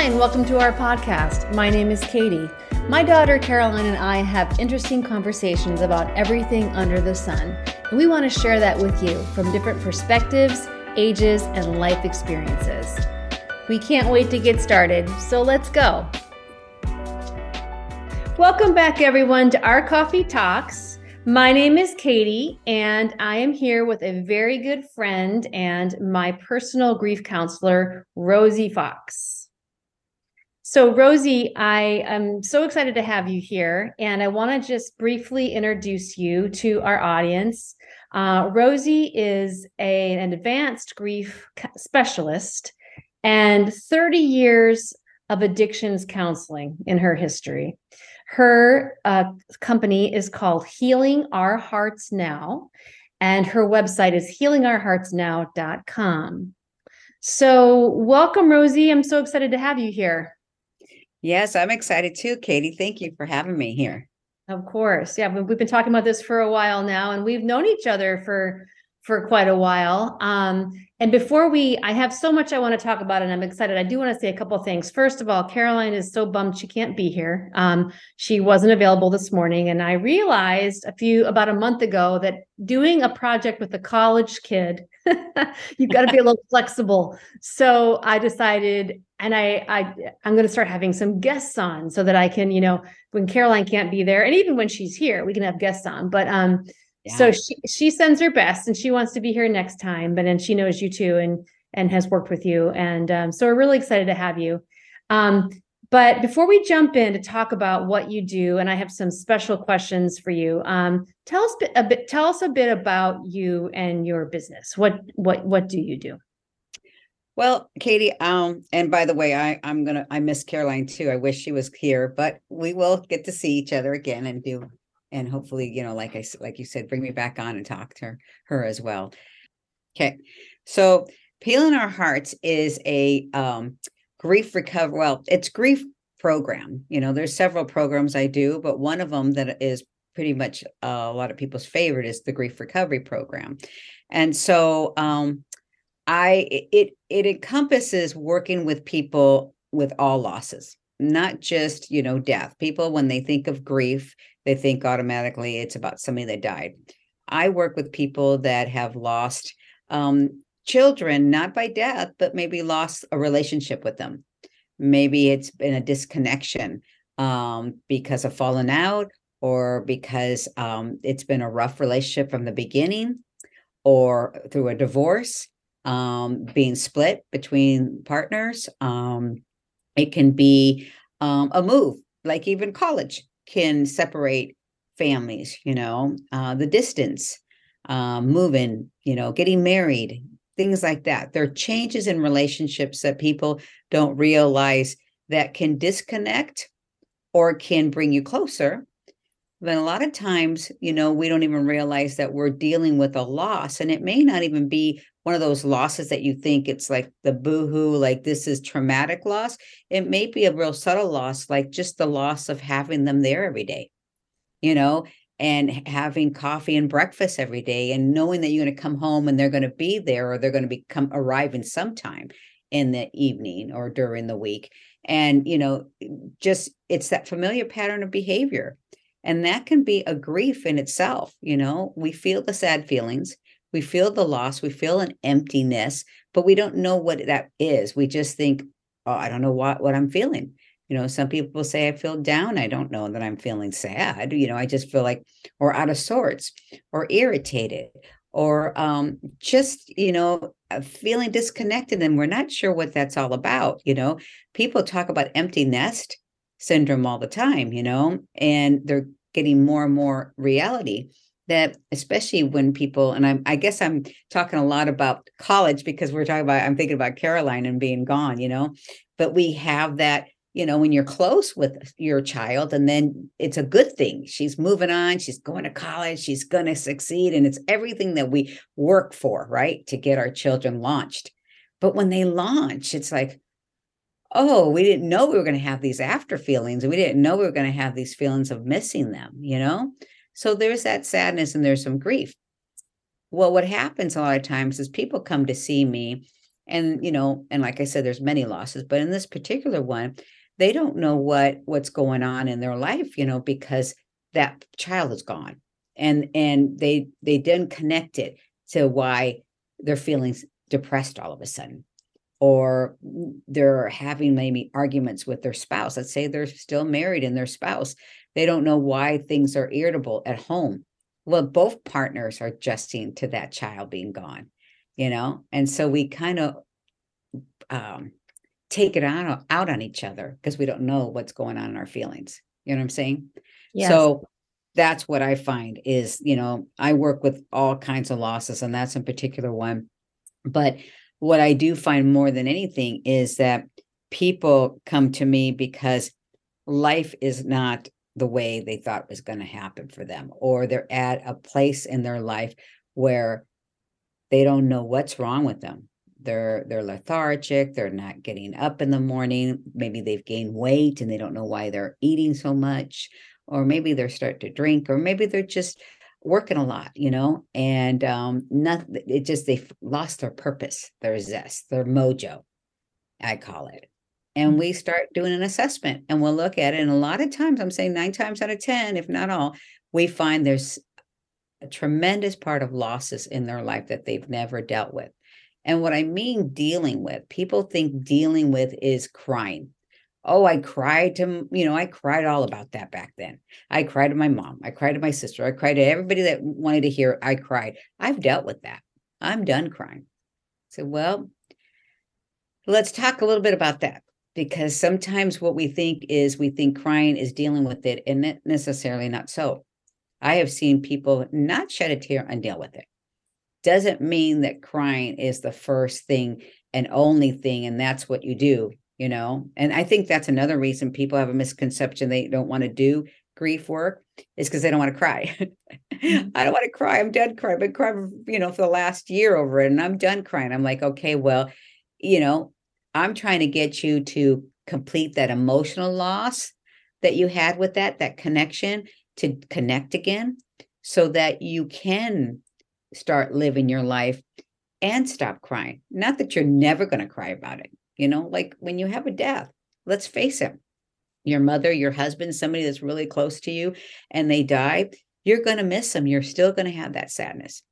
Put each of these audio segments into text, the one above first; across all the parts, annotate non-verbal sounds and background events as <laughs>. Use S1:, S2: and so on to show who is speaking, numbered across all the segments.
S1: Hi, and welcome to our podcast. My name is Katy. My daughter Caroline and I have interesting conversations about everything under the sun, and we want to share that with you from different perspectives, ages, and life experiences. We can't wait to get started, so let's go. Welcome back, everyone, to our Coffee Talks. My name is Katy, and I am here with a very good friend and my personal grief counselor, Rosie Fox. So, Rosie, I am so excited to have you here, and I want to just briefly introduce you to our audience. Uh, Rosie is a, an advanced grief specialist and 30 years of addictions counseling in her history. Her uh, company is called Healing Our Hearts Now, and her website is healingourheartsnow.com. So, welcome, Rosie. I'm so excited to have you here.
S2: Yes, I'm excited too, Katy. Thank you for having me here.
S1: Of course. Yeah, we've been talking about this for a while now, and we've known each other for for quite a while. Um, and before we, I have so much I want to talk about, and I'm excited. I do want to say a couple things. First of all, Caroline is so bummed she can't be here. Um, she wasn't available this morning, and I realized a few about a month ago that doing a project with a college kid, <laughs> you've got to be a little flexible. So I decided, and I, I, I'm going to start having some guests on so that I can, you know, when Caroline can't be there, and even when she's here, we can have guests on. But um, so she she sends her best and she wants to be here next time, but and she knows you too and and has worked with you. And um, so we're really excited to have you. Um, but before we jump in to talk about what you do, and I have some special questions for you. Um, tell us a bit. Tell us a bit about you and your business. What what what do you do?
S2: Well, Katy, um, and by the way, I I'm gonna I miss Caroline too. I wish she was here, but we will get to see each other again and do and hopefully you know like i like you said bring me back on and talk to her, her as well okay so healing our hearts is a um, grief recovery well it's grief program you know there's several programs i do but one of them that is pretty much uh, a lot of people's favorite is the grief recovery program and so um, i it it encompasses working with people with all losses not just you know death people when they think of grief they think automatically it's about somebody that died. I work with people that have lost um, children, not by death, but maybe lost a relationship with them. Maybe it's been a disconnection um, because of falling out or because um, it's been a rough relationship from the beginning or through a divorce, um, being split between partners. Um, it can be um, a move, like even college can separate families, you know, uh, the distance, um, moving, you know, getting married, things like that. There are changes in relationships that people don't realize that can disconnect or can bring you closer. But a lot of times, you know, we don't even realize that we're dealing with a loss. And it may not even be one of those losses that you think it's like the boohoo, like this is traumatic loss. It may be a real subtle loss, like just the loss of having them there every day, you know, and having coffee and breakfast every day and knowing that you're going to come home and they're going to be there or they're going to be become arriving sometime in the evening or during the week. And, you know, just it's that familiar pattern of behavior. And that can be a grief in itself. You know, we feel the sad feelings we feel the loss, we feel an emptiness, but we don't know what that is. We just think, oh, I don't know what, what I'm feeling. You know, some people say I feel down. I don't know that I'm feeling sad. You know, I just feel like, or out of sorts, or irritated, or um, just, you know, uh, feeling disconnected. And we're not sure what that's all about. You know, people talk about empty nest syndrome all the time, you know, and they're getting more and more reality that especially when people and I'm I guess I'm talking a lot about college because we're talking about I'm thinking about Caroline and being gone, you know. But we have that, you know, when you're close with your child and then it's a good thing. She's moving on, she's going to college, she's going to succeed and it's everything that we work for, right? To get our children launched. But when they launch, it's like oh, we didn't know we were going to have these after feelings and we didn't know we were going to have these feelings of missing them, you know? So there's that sadness and there's some grief. Well, what happens a lot of times is people come to see me and you know and like i said there's many losses but in this particular one they don't know what what's going on in their life you know because that child is gone. And and they they didn't connect it to why they're feeling depressed all of a sudden. Or they're having maybe arguments with their spouse. Let's say they're still married and their spouse they don't know why things are irritable at home. Well both partners are adjusting to that child being gone you know? And so we kind of um take it out out on each other because we don't know what's going on in our feelings you know what i'm saying?
S1: Yes.
S2: so that's what i find is you know i work with all kinds of losses and that's in particular one. But what i do find more than anything is that people come to me because life is not the way they thought was going to happen for them or they're at a place in their life where they don't know what's wrong with them they're they're lethargic they're not getting up in the morning maybe they've gained weight and they don't know why they're eating so much or maybe they're starting to drink or maybe they're just working a lot you know? And um nothing it just they've lost their purpose their zest their mojo i call it. And we start doing an assessment and we'll look at it and a lot of times i'm saying nine times out of ten if not all we find there's a tremendous part of losses in their life that they've never dealt with and what i mean dealing with people think dealing with is crying. Oh i cried to you know i cried all about that back then. I cried to my mom i cried to my sister i cried to everybody that wanted to hear i cried. I've dealt with that. I'm done crying. So well let's talk a little bit about that because sometimes what we think is we think crying is dealing with it and necessarily not so. I have seen people not shed a tear and deal with it doesn't mean that crying is the first thing and only thing and that's what you do you know? And i think that's another reason people have a misconception they don't want to do grief work is because they don't want to cry mm-hmm. <laughs> i don't want to cry i'm done crying i've been crying you know for the last year over it and i'm done crying. I'm like okay well you know i'm trying to get you to complete that emotional loss that you had with that that connection to connect again so that you can start living your life and stop crying not that you're never going to cry about it you know, like when you have a death, let's face it, your mother, your husband, somebody that's really close to you, and they die, you're going to miss them. You're still going to have that sadness.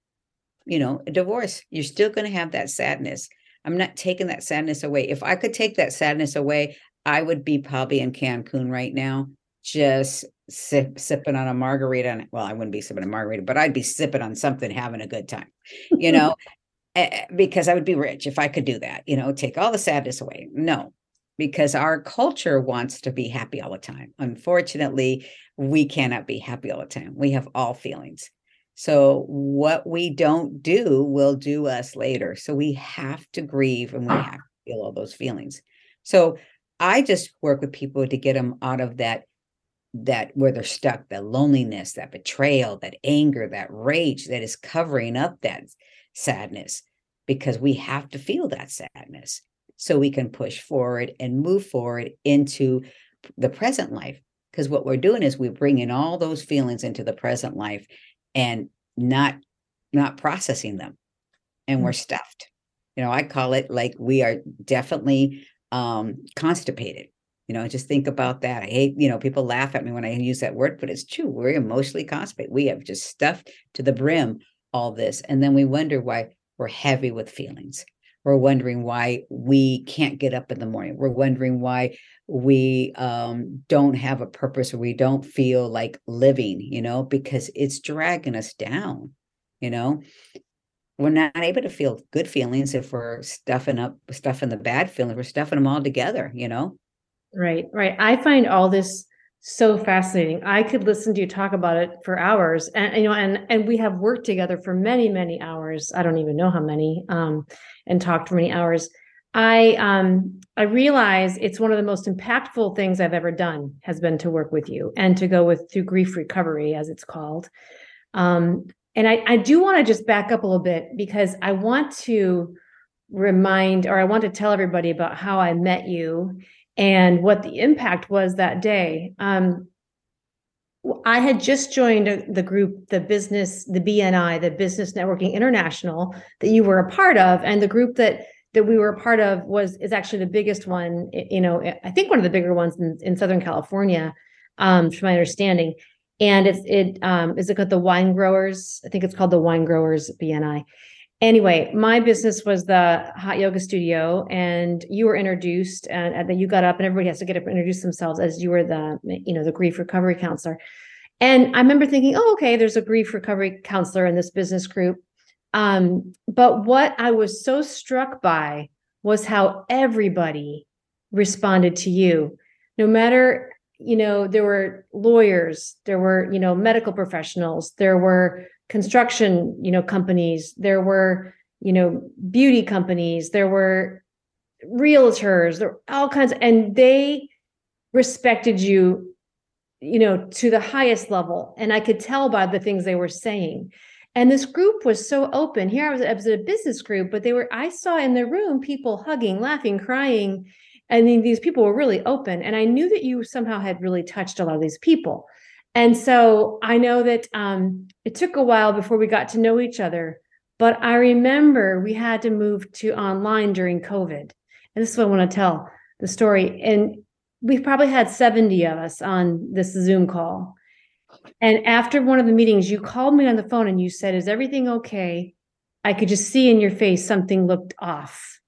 S2: You know, a divorce, you're still going to have that sadness. I'm not taking that sadness away. If I could take that sadness away, I would be probably in Cancun right now, just sip, sipping on a margarita. well, I wouldn't be sipping a margarita, but I'd be sipping on something, having a good time, you know, <laughs> eh, because I would be rich if I could do that, you know, take all the sadness away. No, because our culture wants to be happy all the time. Unfortunately, we cannot be happy all the time. We have all feelings. So, what we don't do will do us later. So, we have to grieve and we ah. have to feel all those feelings. So, I just work with people to get them out of that that where they're stuck that loneliness that betrayal that anger that rage that is covering up that sadness because we have to feel that sadness. So we can push forward and move forward into the present life because what we're doing is we're bringing all those feelings into the present life and not not processing them and we're mm. stuffed. You know i call it like we are definitely um constipated you know just think about that. I hate you know people laugh at me when i use that word but it's true we're emotionally constipated. We have just stuffed to the brim all this and then we wonder why we're heavy with feelings. We're wondering why we can't get up in the morning. We're wondering why we um, don't have a purpose or we don't feel like living you know because it's dragging us down you know? We're not able to feel good feelings if we're stuffing up stuffing the bad feelings we're stuffing them all together you know
S1: right right i find all this so fascinating. I could listen to you talk about it for hours and you know and and we have worked together for many many hours. I don't even know how many um and talked for many hours. I um I realize it's one of the most impactful things I've ever done has been to work with you and to go with through grief recovery as it's called. Um and I I do want to just back up a little bit because I want to remind or I want to tell everybody about how I met you and what the impact was that day. Um, I had just joined the group, the business, the BNI, the Business Networking International, that you were a part of, and the group that that we were a part of was is actually the biggest one. You know, I think one of the bigger ones in, in Southern California, um, from my understanding. And it's it um, is it called the Wine Growers? I think it's called the Wine Growers BNI. Anyway, my business was the hot yoga studio, and you were introduced, and, and then you got up, and everybody has to get up and introduce themselves as you were the you know the grief recovery counselor. And I remember thinking, oh, okay, there's a grief recovery counselor in this business group. Um, but what I was so struck by was how everybody responded to you. No matter, you know, there were lawyers, there were, you know, medical professionals, there were construction, you know, companies, there were, you know, beauty companies, there were realtors, there were all kinds, and they respected you you know, to the highest level. And I could tell by the things they were saying. And this group was so open. Here I was, I was at a business group, but they were, I saw in the room people hugging, laughing, crying. and these people were really open. And I knew that you somehow had really touched a lot of these people. And so I know that um, it took a while before we got to know each other. But I remember we had to move to online during COVID. And this is what I want to tell the story. And we probably had 70 of us on this Zoom call. And after one of the meetings, you called me on the phone and you said, Is everything okay? I could just see in your face something looked off.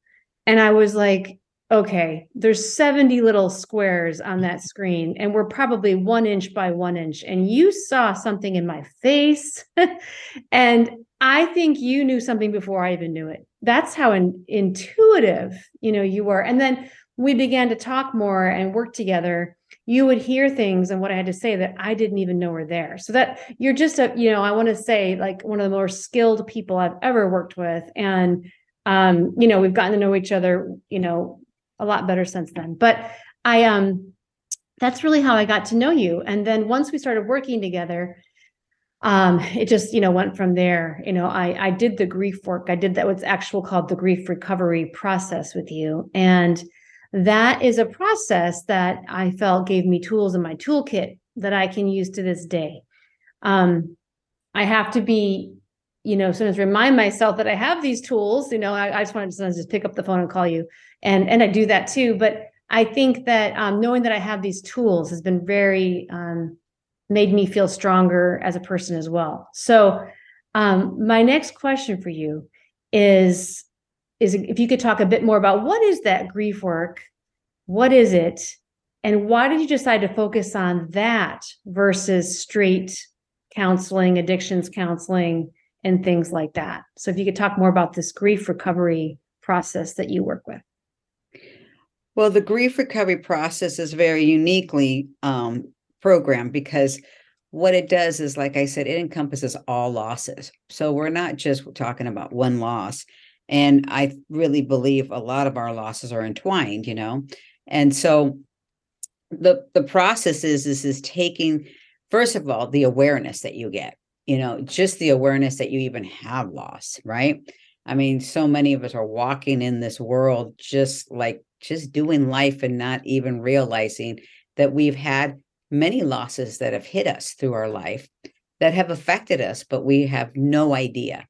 S1: And I was like, Okay, there's 70 little squares on that screen, and we're probably one inch by one inch. And you saw something in my face. <laughs> and I think you knew something before I even knew it. That's how in, intuitive, you know, you were. And then we began to talk more and work together, you would hear things and what I had to say that I didn't even know were there. So that you're just a, you know, I want to say like one of the more skilled people I've ever worked with. And um, you know, we've gotten to know each other, you know, a lot better since then. But I um that's really how I got to know you. And then once we started working together, um it just you know went from there you know i i did the grief work i did that what's actual called the grief recovery process with you and that is a process that I felt gave me tools in my toolkit that I can use to this day. Um, I have to be, you know, sometimes remind myself that I have these tools. You know, I, I just want to sometimes just pick up the phone and call you, and and I do that too. But I think that um, knowing that I have these tools has been very um, made me feel stronger as a person as well. So, um, my next question for you is is if you could talk a bit more about what is that grief work what is it and why did you decide to focus on that versus straight counseling addictions counseling and things like that so if you could talk more about this grief recovery process that you work with
S2: Well, the grief recovery process is very uniquely um, programmed because what it does is, like I said, it encompasses all losses. So we're not just talking about one loss. And I really believe a lot of our losses are entwined, you know. And so the the process is is is taking first of all the awareness that you get, you know, just the awareness that you even have loss, right? I mean, so many of us are walking in this world just like just doing life and not even realizing that we've had many losses that have hit us through our life that have affected us, but we have no idea.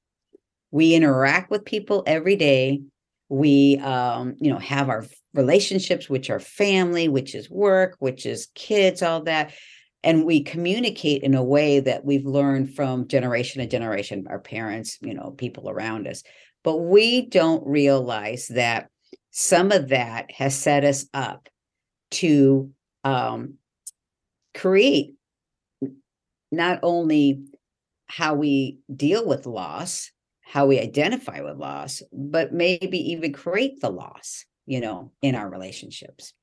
S2: We interact with people every day. We, um, you know, have our relationships, which are family, which is work, which is kids, all that. And we communicate in a way that we've learned from generation to generation, our parents, you know, people around us. But we don't realize that some of that has set us up to um, create not only how we deal with loss, how we identify with loss, but maybe even create the loss, you know, in our relationships.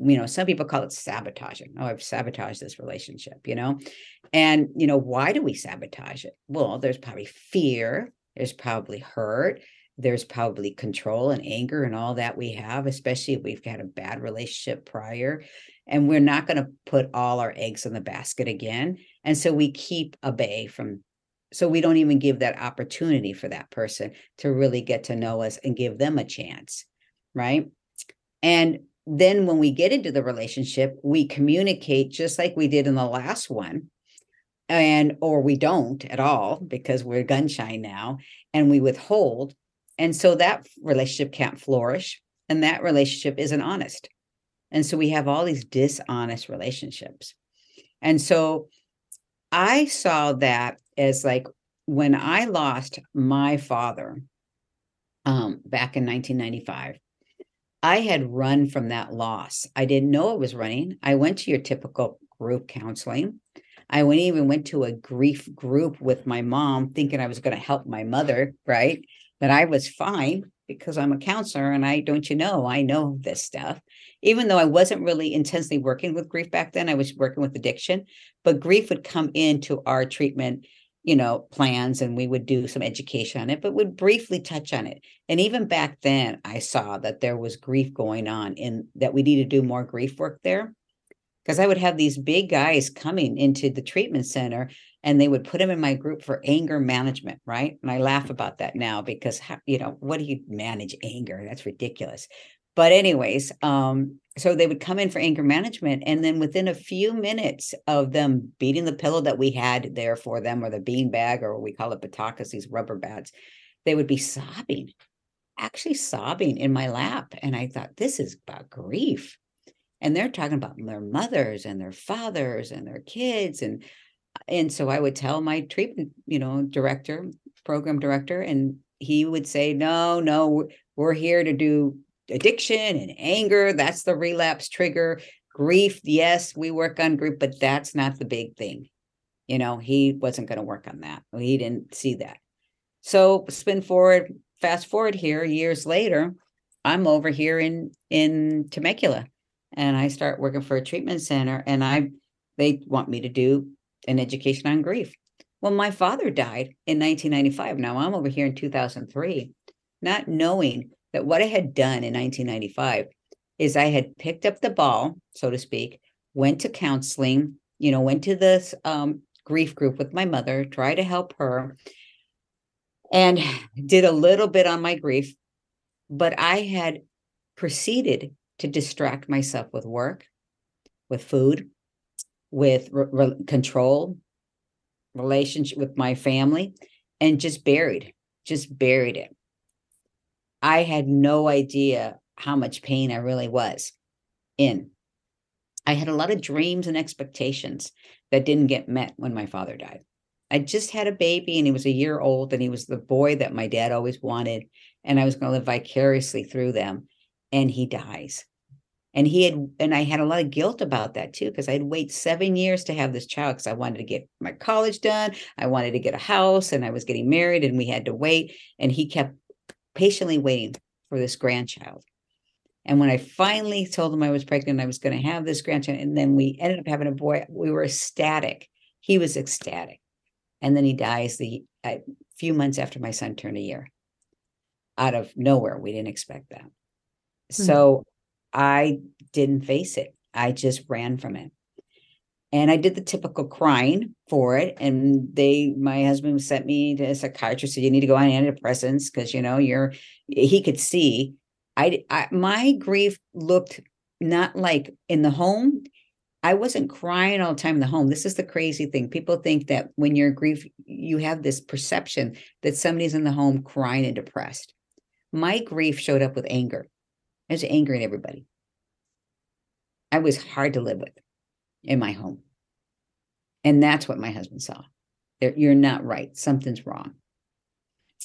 S2: You know, some people call it sabotaging. Oh, I've sabotaged this relationship, you know? And, you know, why do we sabotage it? Well, there's probably fear, there's probably hurt, there's probably control and anger and all that we have, especially if we've had a bad relationship prior. And we're not going to put all our eggs in the basket again. And so we keep a bay from, so we don't even give that opportunity for that person to really get to know us and give them a chance. Right. And then when we get into the relationship, we communicate just like we did in the last one and or we don't at all because we're gun shy now and we withhold And so that relationship can't flourish. And that relationship isn't honest. And so we have all these dishonest relationships. And so I saw that as like when I lost my father um, back in 1995, I had run from that loss. I didn't know it was running. I went to your typical group counseling. I went even went to a grief group with my mom, thinking I was going to help my mother, right? But I was fine because I'm a counselor and I don't you know, I know this stuff. Even though I wasn't really intensely working with grief back then, I was working with addiction, but grief would come into our treatment you know plans and we would do some education on it but would briefly touch on it. And even back then i saw that there was grief going on in that we need to do more grief work there. Because i would have these big guys coming into the treatment center and they would put them in my group for anger management right? And i laugh about that now because you know what do you manage anger? That's ridiculous. But anyways um so they would come in for anger management and then within a few minutes of them beating the pillow that we had there for them or the bean bag or we call it batakas these rubber bats they would be sobbing actually sobbing in my lap. And i thought this is about grief. And they're talking about their mothers and their fathers and their kids and and so i would tell my treatment you know director program director and he would say no no we're here to do addiction and anger. That's the relapse trigger. Grief, yes, we work on grief, but that's not the big thing. You know, he wasn't going to work on that. He didn't see that. So spin forward, fast forward here, years later, I'm over here in in Temecula, and I start working for a treatment center, and I they want me to do an education on grief. Well, my father died in 1995. Now I'm over here in 2003, not knowing that what I had done in 1995 is I had picked up the ball, so to speak, went to counseling, you know, went to this um, grief group with my mother, tried to help her, and <sighs> did a little bit on my grief. But I had proceeded to distract myself with work, with food, with re- re- control, relationship with my family, and just buried, just buried it. I had no idea how much pain I really was in. I had a lot of dreams and expectations that didn't get met when my father died. I just had a baby and he was a year old and he was the boy that my dad always wanted. And I was going to live vicariously through them. And he dies. And he had, and I had a lot of guilt about that too, because I'd wait seven years to have this child because I wanted to get my college done. I wanted to get a house and I was getting married and we had to wait. And he kept patiently waiting for this grandchild. And when I finally told him I was pregnant, I was going to have this grandchild, and then we ended up having a boy, we were ecstatic. He was ecstatic. And then he dies the a few months after my son turned a year. Out of nowhere. We didn't expect that. Mm-hmm. So I didn't face it. I just ran from it and I did the typical crying for it. And they, my husband sent me to a psychiatrist. Said you need to go on antidepressants because you know you're. He could see. I, I my grief looked not like in the home. I wasn't crying all the time in the home. This is the crazy thing. People think that when you're grief, you have this perception that somebody's in the home crying and depressed. My grief showed up with anger. I was angry at everybody. I was hard to live with in my home. And that's what my husband saw. You're not right. Something's wrong.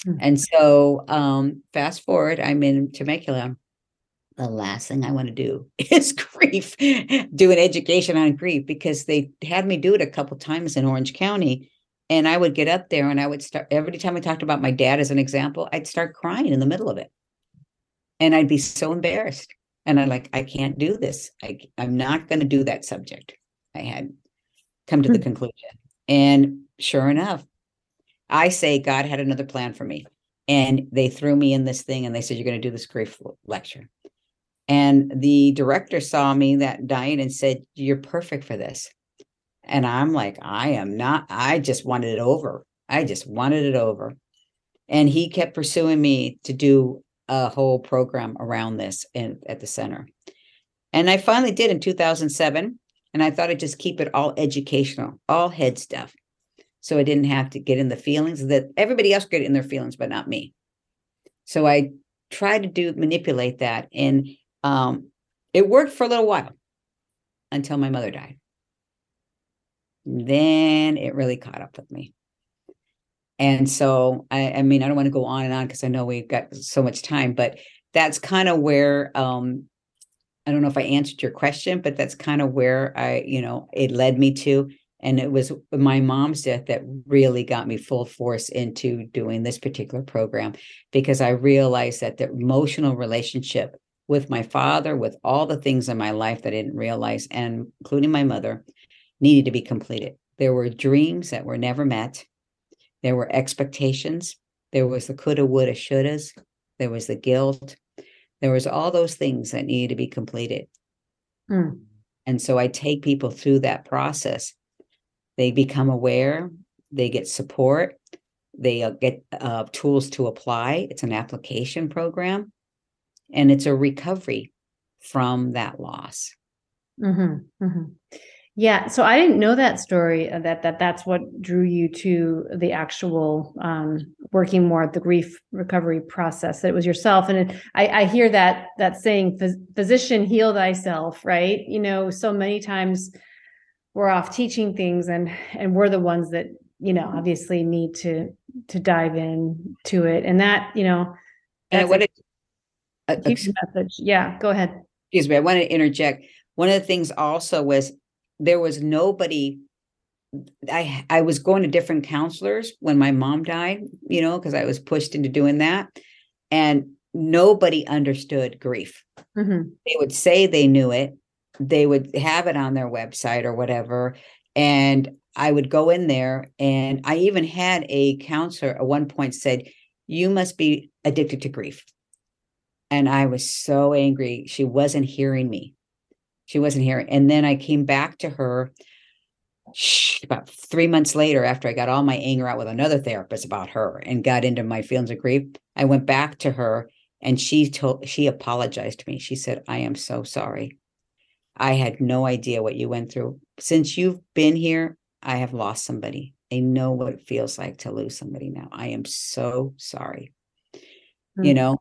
S2: Mm-hmm. And so, um, fast forward, I'm in Temecula. The last thing I want to do <laughs> is grief, do an education on grief because they had me do it a couple times in Orange County. And I would get up there and I would start every time I talked about my dad as an example, I'd start crying in the middle of it. And I'd be so embarrassed. And I'm like, I can't do this. I, I'm not going to do that subject. I had come to the hmm. conclusion. And sure enough, I say God had another plan for me. And they threw me in this thing and they said, You're going to do this grief lecture. And the director saw me that night and said, You're perfect for this. And I'm like, I am not, I just wanted it over. I just wanted it over. And he kept pursuing me to do a whole program around this in, at the center. And I finally did in 2007. And I thought I'd just keep it all educational, all head stuff. So I didn't have to get in the feelings that everybody else get in their feelings, but not me. So I tried to do manipulate that and um it worked for a little while until my mother died. Then it really caught up with me. And so I, I mean, I don't want to go on and on because I know we've got so much time, but that's kind of where um I don't know if I answered your question, but that's kind of where I, you know, it led me to. And it was my mom's death that really got me full force into doing this particular program because I realized that the emotional relationship with my father, with all the things in my life that I didn't realize, and including my mother, needed to be completed. There were dreams that were never met. There were expectations. There was the coulda, woulda, shouldas. There was the guilt. There was all those things that needed to be completed.
S1: Mm.
S2: And so I take people through that process. They become aware, they get support, they uh, get uh, tools to apply. It's an application program, and it's a recovery from that loss.
S1: Mm-hmm, mm-hmm. Yeah, so I didn't know that story uh, that that that's what drew you to the actual um, working more at the grief recovery process. That it was yourself, and it, I, I hear that that saying, "Physician, heal thyself." Right? You know, so many times we're off teaching things, and and we're the ones that you know obviously need to to dive in to it, and that you know,
S2: and what it,
S1: uh, message. Yeah, go ahead.
S2: Excuse me, I want to interject. One of the things also was there was nobody I I was going to different counselors when my mom died, you know, because I was pushed into doing that. And nobody understood grief.
S1: Mm-hmm.
S2: They would say they knew it, they would have it on their website or whatever. And I would go in there, and I even had a counselor at one point said, You must be addicted to grief. And I was so angry. She wasn't hearing me. She wasn't here. And then I came back to her about three months later after I got all my anger out with another therapist about her and got into my feelings of grief. I went back to her and she told she apologized to me. She said, I am so sorry. I had no idea what you went through. Since you've been here, I have lost somebody. I know what it feels like to lose somebody now. I am so sorry. Mm-hmm. You know,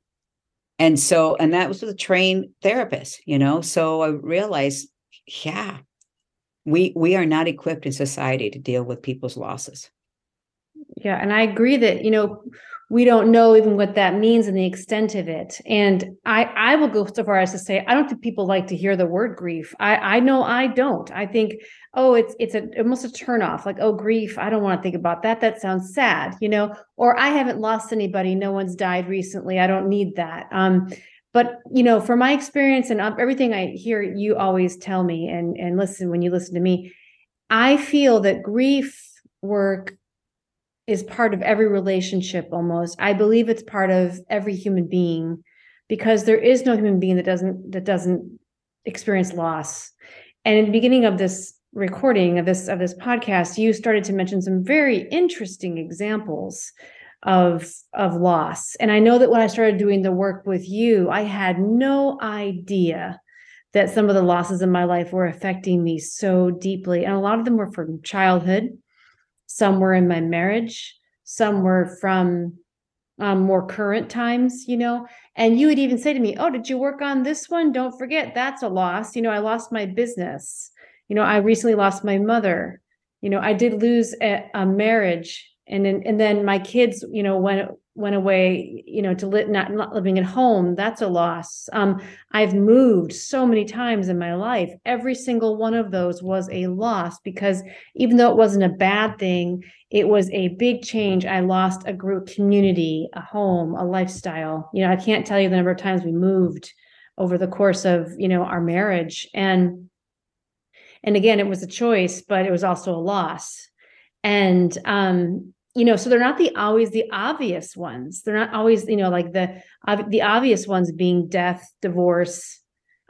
S2: and so and that was with a trained therapist you know? So i realized yeah we we are not equipped in society to deal with people's losses.
S1: Yeah and i agree that you know we don't know even what that means and the extent of it. And i i will go so far as to say i don't think people like to hear the word grief. I i know i don't. I think oh it's it's a almost a turn off like oh grief i don't want to think about that. That sounds sad you know? Or i haven't lost anybody. No one's died recently. I don't need that. Um but you know from my experience and everything i hear you always tell me and and listen when you listen to me i feel that grief work is part of every relationship almost. I believe it's part of every human being because there is no human being that doesn't that doesn't experience loss. And in the beginning of this recording of this of this podcast you started to mention some very interesting examples of of loss. And i know that when i started doing the work with you i had no idea that some of the losses in my life were affecting me so deeply. And a lot of them were from childhood some were in my marriage. Some were from um, more current times you know? And you would even say to me oh did you work on this one? Don't forget that's a loss. You know i lost my business. You know i recently lost my mother. You know i did lose a, a marriage. And then and then my kids you know went went away you know to live not, not living at home that's a loss. Um i've moved so many times in my life. Every single one of those was a loss because even though it wasn't a bad thing it was a big change. I lost a group community a home a lifestyle. You know i can't tell you the number of times we moved over the course of you know our marriage. And and again it was a choice but it was also a loss. And um you know so they're not the always the obvious ones. They're not always you know like the the obvious ones being death divorce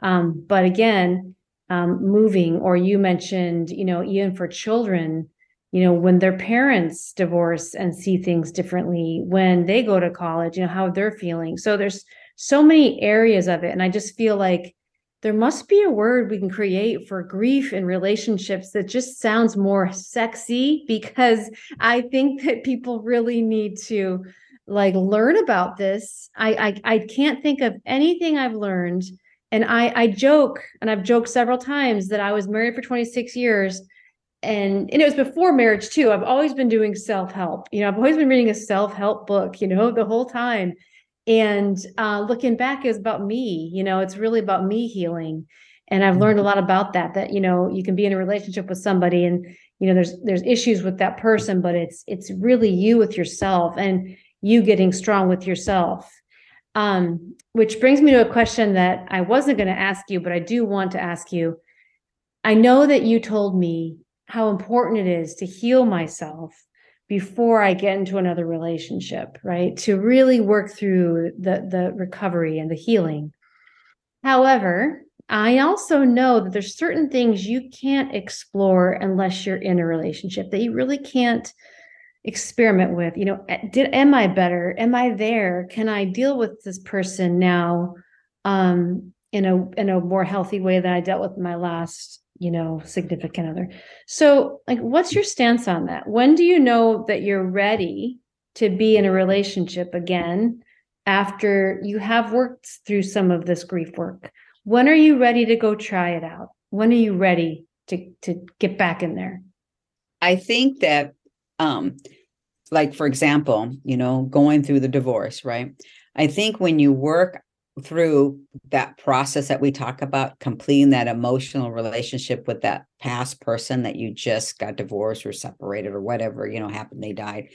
S1: um but again um moving or you mentioned you know even for children you know when their parents divorce and see things differently when they go to college you know how they're feeling. So there's so many areas of it and i just feel like there must be a word we can create for grief in relationships that just sounds more sexy because I think that people really need to like learn about this. I I, I can't think of anything I've learned. And I I joke, and I've joked several times that I was married for 26 years. And, and it was before marriage too. I've always been doing self-help. You know, I've always been reading a self-help book, you know, the whole time. And uh, looking back is about me, you know, it's really about me healing. And I've learned a lot about that, that, you know, you can be in a relationship with somebody and, you know, there's, there's issues with that person, but it's, it's really you with yourself and you getting strong with yourself. Um, which brings me to a question that I wasn't going to ask you, but I do want to ask you. I know that you told me how important it is to heal myself before I get into another relationship, right? To really work through the the recovery and the healing. However, I also know that there's certain things you can't explore unless you're in a relationship that you really can't experiment with you know did am i better am i there can i deal with this person now um in a in a more healthy way than i dealt with my last you know significant other. So like what's your stance on that? When do you know that you're ready to be in a relationship again after you have worked through some of this grief work? When are you ready to go try it out? When are you ready to to get back in there?
S2: I think that um like for example you know going through the divorce right? I think when you work through that process that we talk about completing that emotional relationship with that past person that you just got divorced or separated or whatever you know happened they died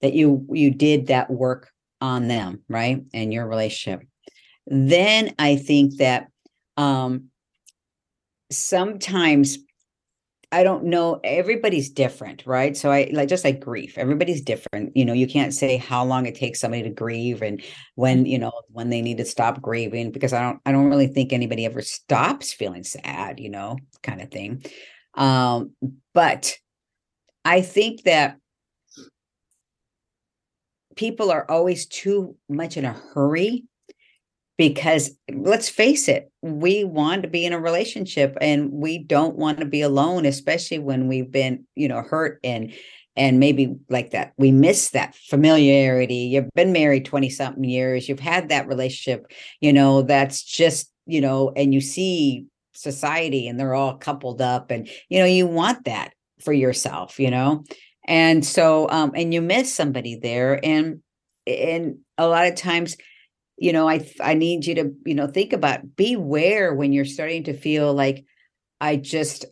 S2: that you you did that work on them right and your relationship. Then i think that um sometimes I don't know. Everybody's different, right? So I like just like grief. Everybody's different. You know, you can't say how long it takes somebody to grieve and when, you know, when they need to stop grieving because I don't I don't really think anybody ever stops feeling sad, you know, kind of thing. Um, but I think that people are always too much in a hurry because let's face it, we want to be in a relationship and we don't want to be alone, especially when we've been, you know, hurt and and maybe like that we miss that familiarity. You've been married 20 something years you've had that relationship you know that's just you know and you see society and they're all coupled up and you know you want that for yourself you know? And so um and you miss somebody there and and a lot of times you know i i need you to you know think about beware when you're starting to feel like i just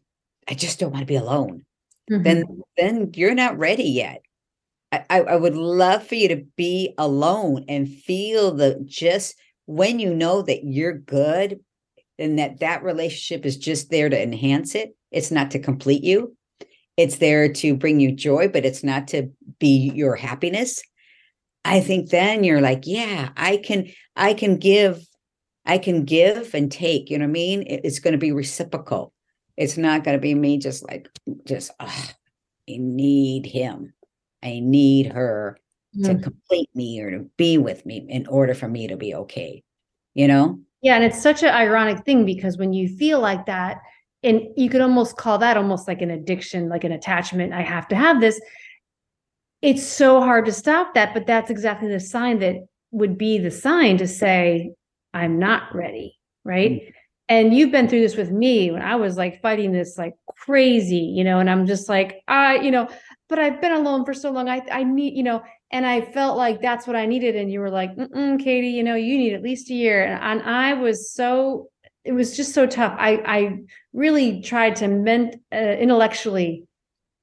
S2: i just don't want to be alone. Mm-hmm. then then you're not ready yet. I, I would love for you to be alone and feel the just when you know that you're good and that that relationship is just there to enhance it it's not to complete you. It's there to bring you joy but it's not to be your happiness I think then you're like, yeah, I can, I can give, I can give and take. You know what I mean? It's going to be reciprocal. It's not going to be me just like, just, oh, I need him. I need her mm-hmm. to complete me or to be with me in order for me to be okay. You know?
S1: Yeah. And it's such an ironic thing because when you feel like that, and you could almost call that almost like an addiction, like an attachment. I have to have this it's so hard to stop that but that's exactly the sign that would be the sign to say i'm not ready right mm-hmm. and you've been through this with me when i was like fighting this like crazy you know and i'm just like i you know but i've been alone for so long i i need you know and i felt like that's what i needed and you were like katy you know you need at least a year and, and i was so it was just so tough i i really tried to ment uh, intellectually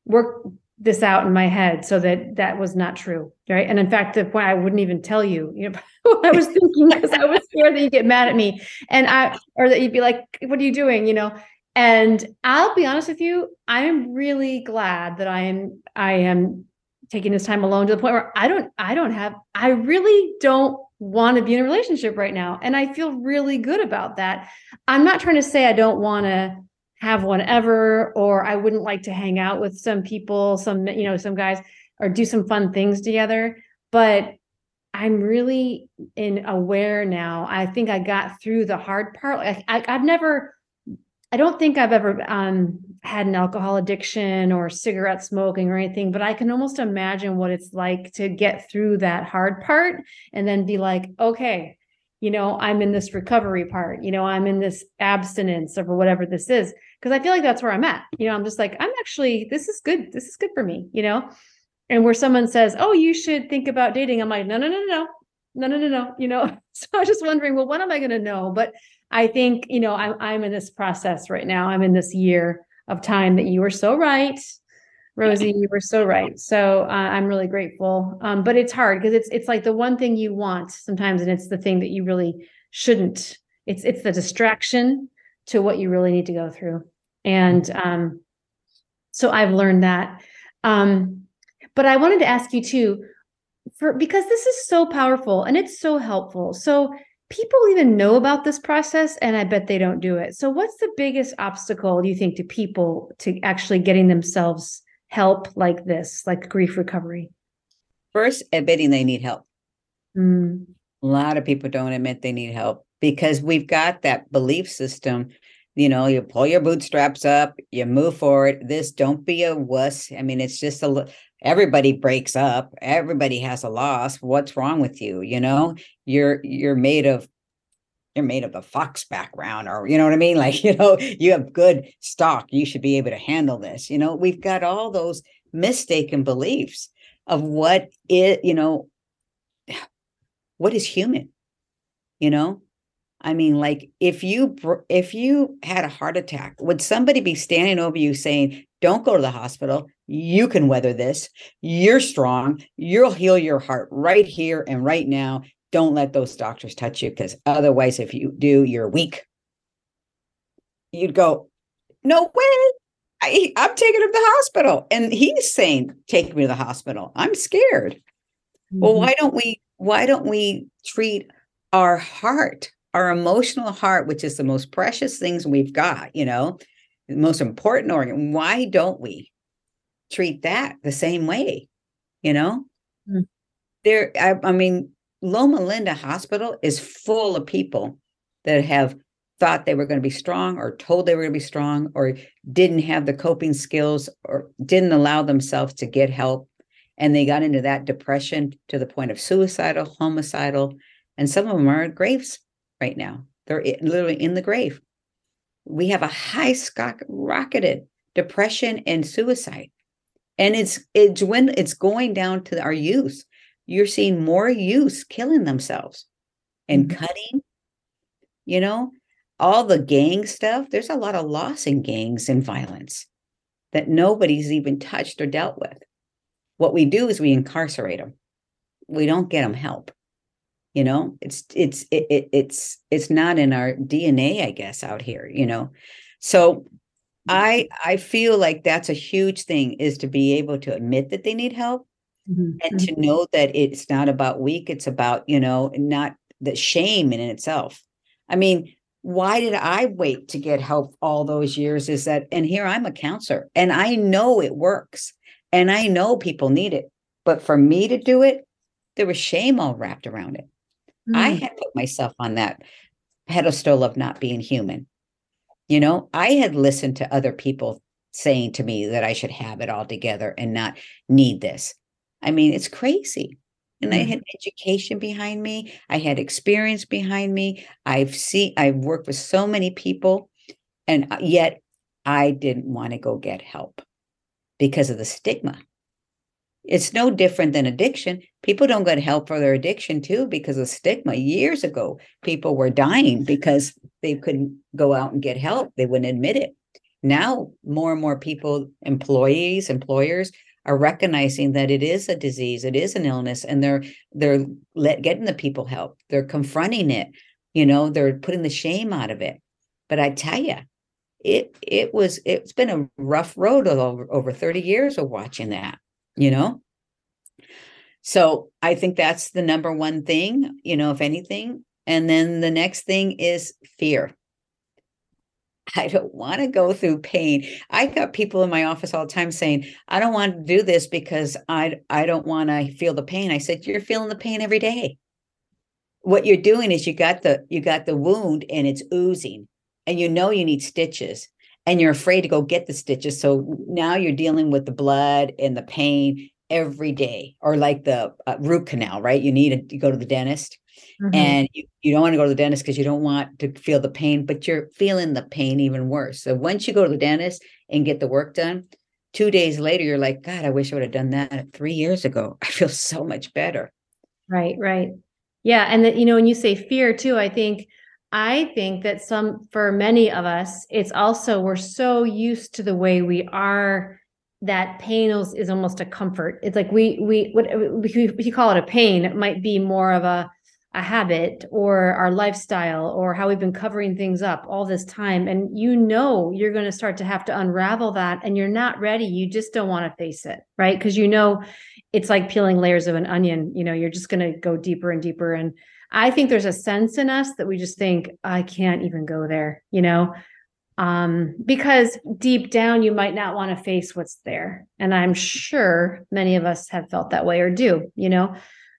S1: work this out in my head so that that was not true right? And in fact the point i wouldn't even tell you you know <laughs> what i was thinking because i was scared that you'd get mad at me. And i or that you'd be like what are you doing? You know? And i'll be honest with you i'm really glad that i am i am taking this time alone to the point where i don't i don't have i really don't want to be in a relationship right now and i feel really good about that. I'm not trying to say i don't want to have one ever or I wouldn't like to hang out with some people, some you know, some guys or do some fun things together, but I'm really in aware now. I think I got through the hard part. I, I have never I don't think I've ever um, had an alcohol addiction or cigarette smoking or anything, but I can almost imagine what it's like to get through that hard part and then be like, okay, you know, I'm in this recovery part, you know, I'm in this abstinence or whatever this is because I feel like that's where I'm at. You know, I'm just like, I'm actually, this is good. This is good for me, you know? And where someone says, Oh, you should think about dating, I'm like, No, no, no, no, no, no, no, no, you know? <laughs> So I was just wondering, well, when am I going to know? But I think, you know, I'm, I'm in this process right now. I'm in this year of time that you were so right. Rosie, you were so right. So uh, I'm really grateful. Um, but it's hard because it's it's like the one thing you want sometimes, and it's the thing that you really shouldn't. It's it's the distraction to what you really need to go through. And um, so I've learned that. Um, but I wanted to ask you too, for because this is so powerful and it's so helpful. So people even know about this process and i bet they don't do it so what's the biggest obstacle you think to people to actually getting themselves help like this like grief recovery
S2: first admitting they need help
S1: mm.
S2: a lot of people don't admit they need help because we've got that belief system you know you pull your bootstraps up you move forward. This don't be a wuss. I mean it's just a everybody breaks up. Everybody has a loss. What's wrong with you? You know you're you're made of you're made of a fox background or you know what i mean? <laughs> Like you know you have good stock. You should be able to handle this. You know we've got all those mistaken beliefs of what it you know <sighs> what is human? You know i mean like if you if you had a heart attack would somebody be standing over you saying don't go to the hospital you can weather this. You're strong. You'll heal your heart right here and right now. Don't let those doctors touch you because otherwise, if you do, you're weak. You'd go, No way. I, I'm taking him to the hospital. And he's saying, Take me to the hospital. I'm scared. Mm-hmm. Well, why don't we why don't we treat our heart, our emotional heart, which is the most precious things we've got, you know, the most important organ? Why don't we? treat that the same way, you know? Mm. There, I, I mean, Loma Linda Hospital is full of people that have thought they were going to be strong or told they were going to be strong or didn't have the coping skills or didn't allow themselves to get help. And they got into that depression to the point of suicidal, homicidal, and some of them are at graves right now. They're literally in the grave. We have a high skyrocketed depression and suicide and it's it's when it's going down to our youth you're seeing more youth killing themselves and mm-hmm. cutting you know all the gang stuff there's a lot of loss in gangs and violence that nobody's even touched or dealt with what we do is we incarcerate them we don't get them help you know it's it's it, it, it's it's not in our dna i guess out here you know so I I feel like that's a huge thing is to be able to admit that they need help mm-hmm. and to mm-hmm. know that it's not about weak, it's about, you know, not the shame in itself. I mean, why did I wait to get help all those years? Is that, and here I'm a counselor and I know it works and I know people need it. But for me to do it, there was shame all wrapped around it. Mm. I had put myself on that pedestal of not being human. You know, I had listened to other people saying to me that I should have it all together and not need this. I mean, it's crazy. And mm-hmm. I had education behind me. I had experience behind me. I've seen, I've worked with so many people, and uh, yet I didn't want to go get help because of the stigma. It's no different than addiction. People don't get help for their addiction too because of stigma. Years ago, people were dying because they couldn't go out and get help. They wouldn't admit it. Now, more and more people, employees, employers, are recognizing that it is a disease, it is an illness, and they're they're let, getting the people help. They're confronting it. You know, they're putting the shame out of it. But I tell you, it it was it's been a rough road over over 30 years of watching that you know so i think that's the number one thing you know if anything and then the next thing is fear <laughs> I don't want to go through pain. I got people in my office all the time saying, I don't want to do this because I I don't want to feel the pain. I said, You're feeling the pain every day. What you're doing is you got the you got the wound and it's oozing. and you know you need stitches and you're afraid to go get the stitches. So now you're dealing with the blood and the pain every day, or like the uh, root canal, right? You need to go to the dentist. Mm-hmm. And you, you don't want to go to the dentist because you don't want to feel the pain, but you're feeling the pain even worse. So once you go to the dentist and get the work done, two days later, you're like, God, I wish I would have done that three years ago. <laughs> I feel so much better.
S1: Right, right. Yeah. And that, you know, when you say fear too, I think I think that some, for many of us, it's also we're so used to the way we are that pain is, almost a comfort. It's like we we what we, we call it a pain. It might be more of a a habit or our lifestyle or how we've been covering things up all this time and you know you're going to start to have to unravel that and you're not ready you just don't want to face it right because you know it's like peeling layers of an onion you know you're just going to go deeper and deeper and I think there's a sense in us that we just think, I can't even go there, you know, um, because deep down you might not want to face what's there. And I'm sure many of us have felt that way or do, you know.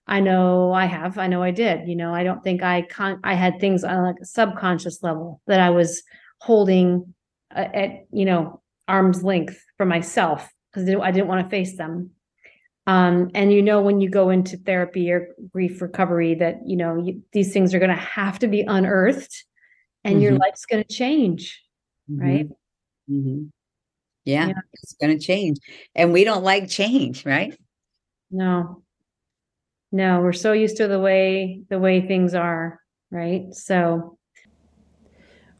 S1: I know I have. I know I did. You know, I don't think I con I had things on like a subconscious level that I was holding uh, at, you know, arm's length for myself because I didn't want to face them. Um, and you know, when you go into therapy or grief recovery, that you know you, these things are going to have to be unearthed, and mm-hmm. your life's going to change, mm-hmm. right?
S2: Mm-hmm. Yeah, yeah, it's going to change, and we don't like change, right?
S1: No, no, we're so used to the way the way things are, right? So,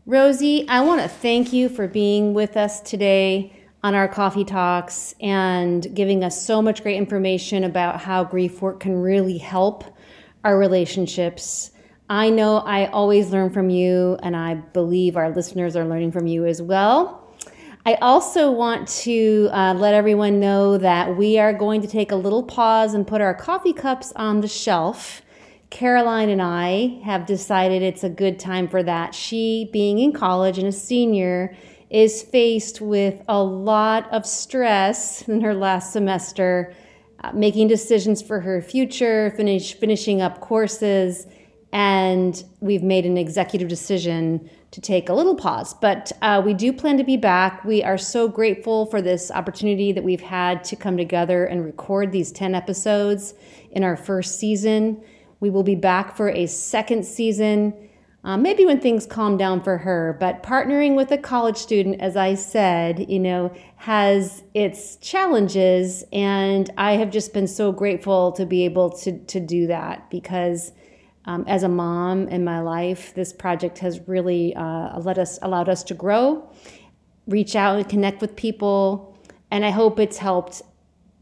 S1: Rosie, I want to thank you for being with us today on our coffee talks and giving us so much great information about how grief work can really help our relationships. I know I always learn from you, and I believe our listeners are learning from you as well. I also want to uh, let everyone know that we are going to take a little pause and put our coffee cups on the shelf. Caroline and I have decided it's a good time for that. She, being in college and a senior, is faced with a lot of stress in her last semester, uh, making decisions for her future, finish, finishing up courses, and we've made an executive decision to take a little pause. But uh, we do plan to be back. We are so grateful for this opportunity that we've had to come together and record these 10 episodes in our first season. We will be back for a second season um, maybe when things calm down for her. But partnering with a college student, as I said, you know, has its challenges. And I have just been so grateful to be able to, to do that because. Um, as a mom in my life, this project has really uh, let us allowed us to grow, reach out and connect with people, and I hope it's helped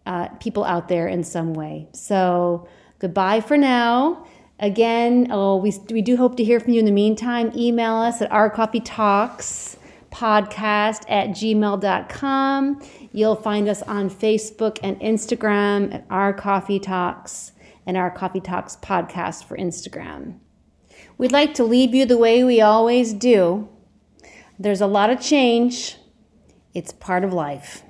S1: uh, people out there in some way. So goodbye for now. Again, oh, we, we do hope to hear from you in the meantime. Email us at our coffee talks podcast at gmail.com. You'll find us on Facebook and Instagram at Our Coffee Talks and Our Coffee Talks podcast for Instagram. We'd like to leave you the way we always do. There's a lot of change, it's part of life.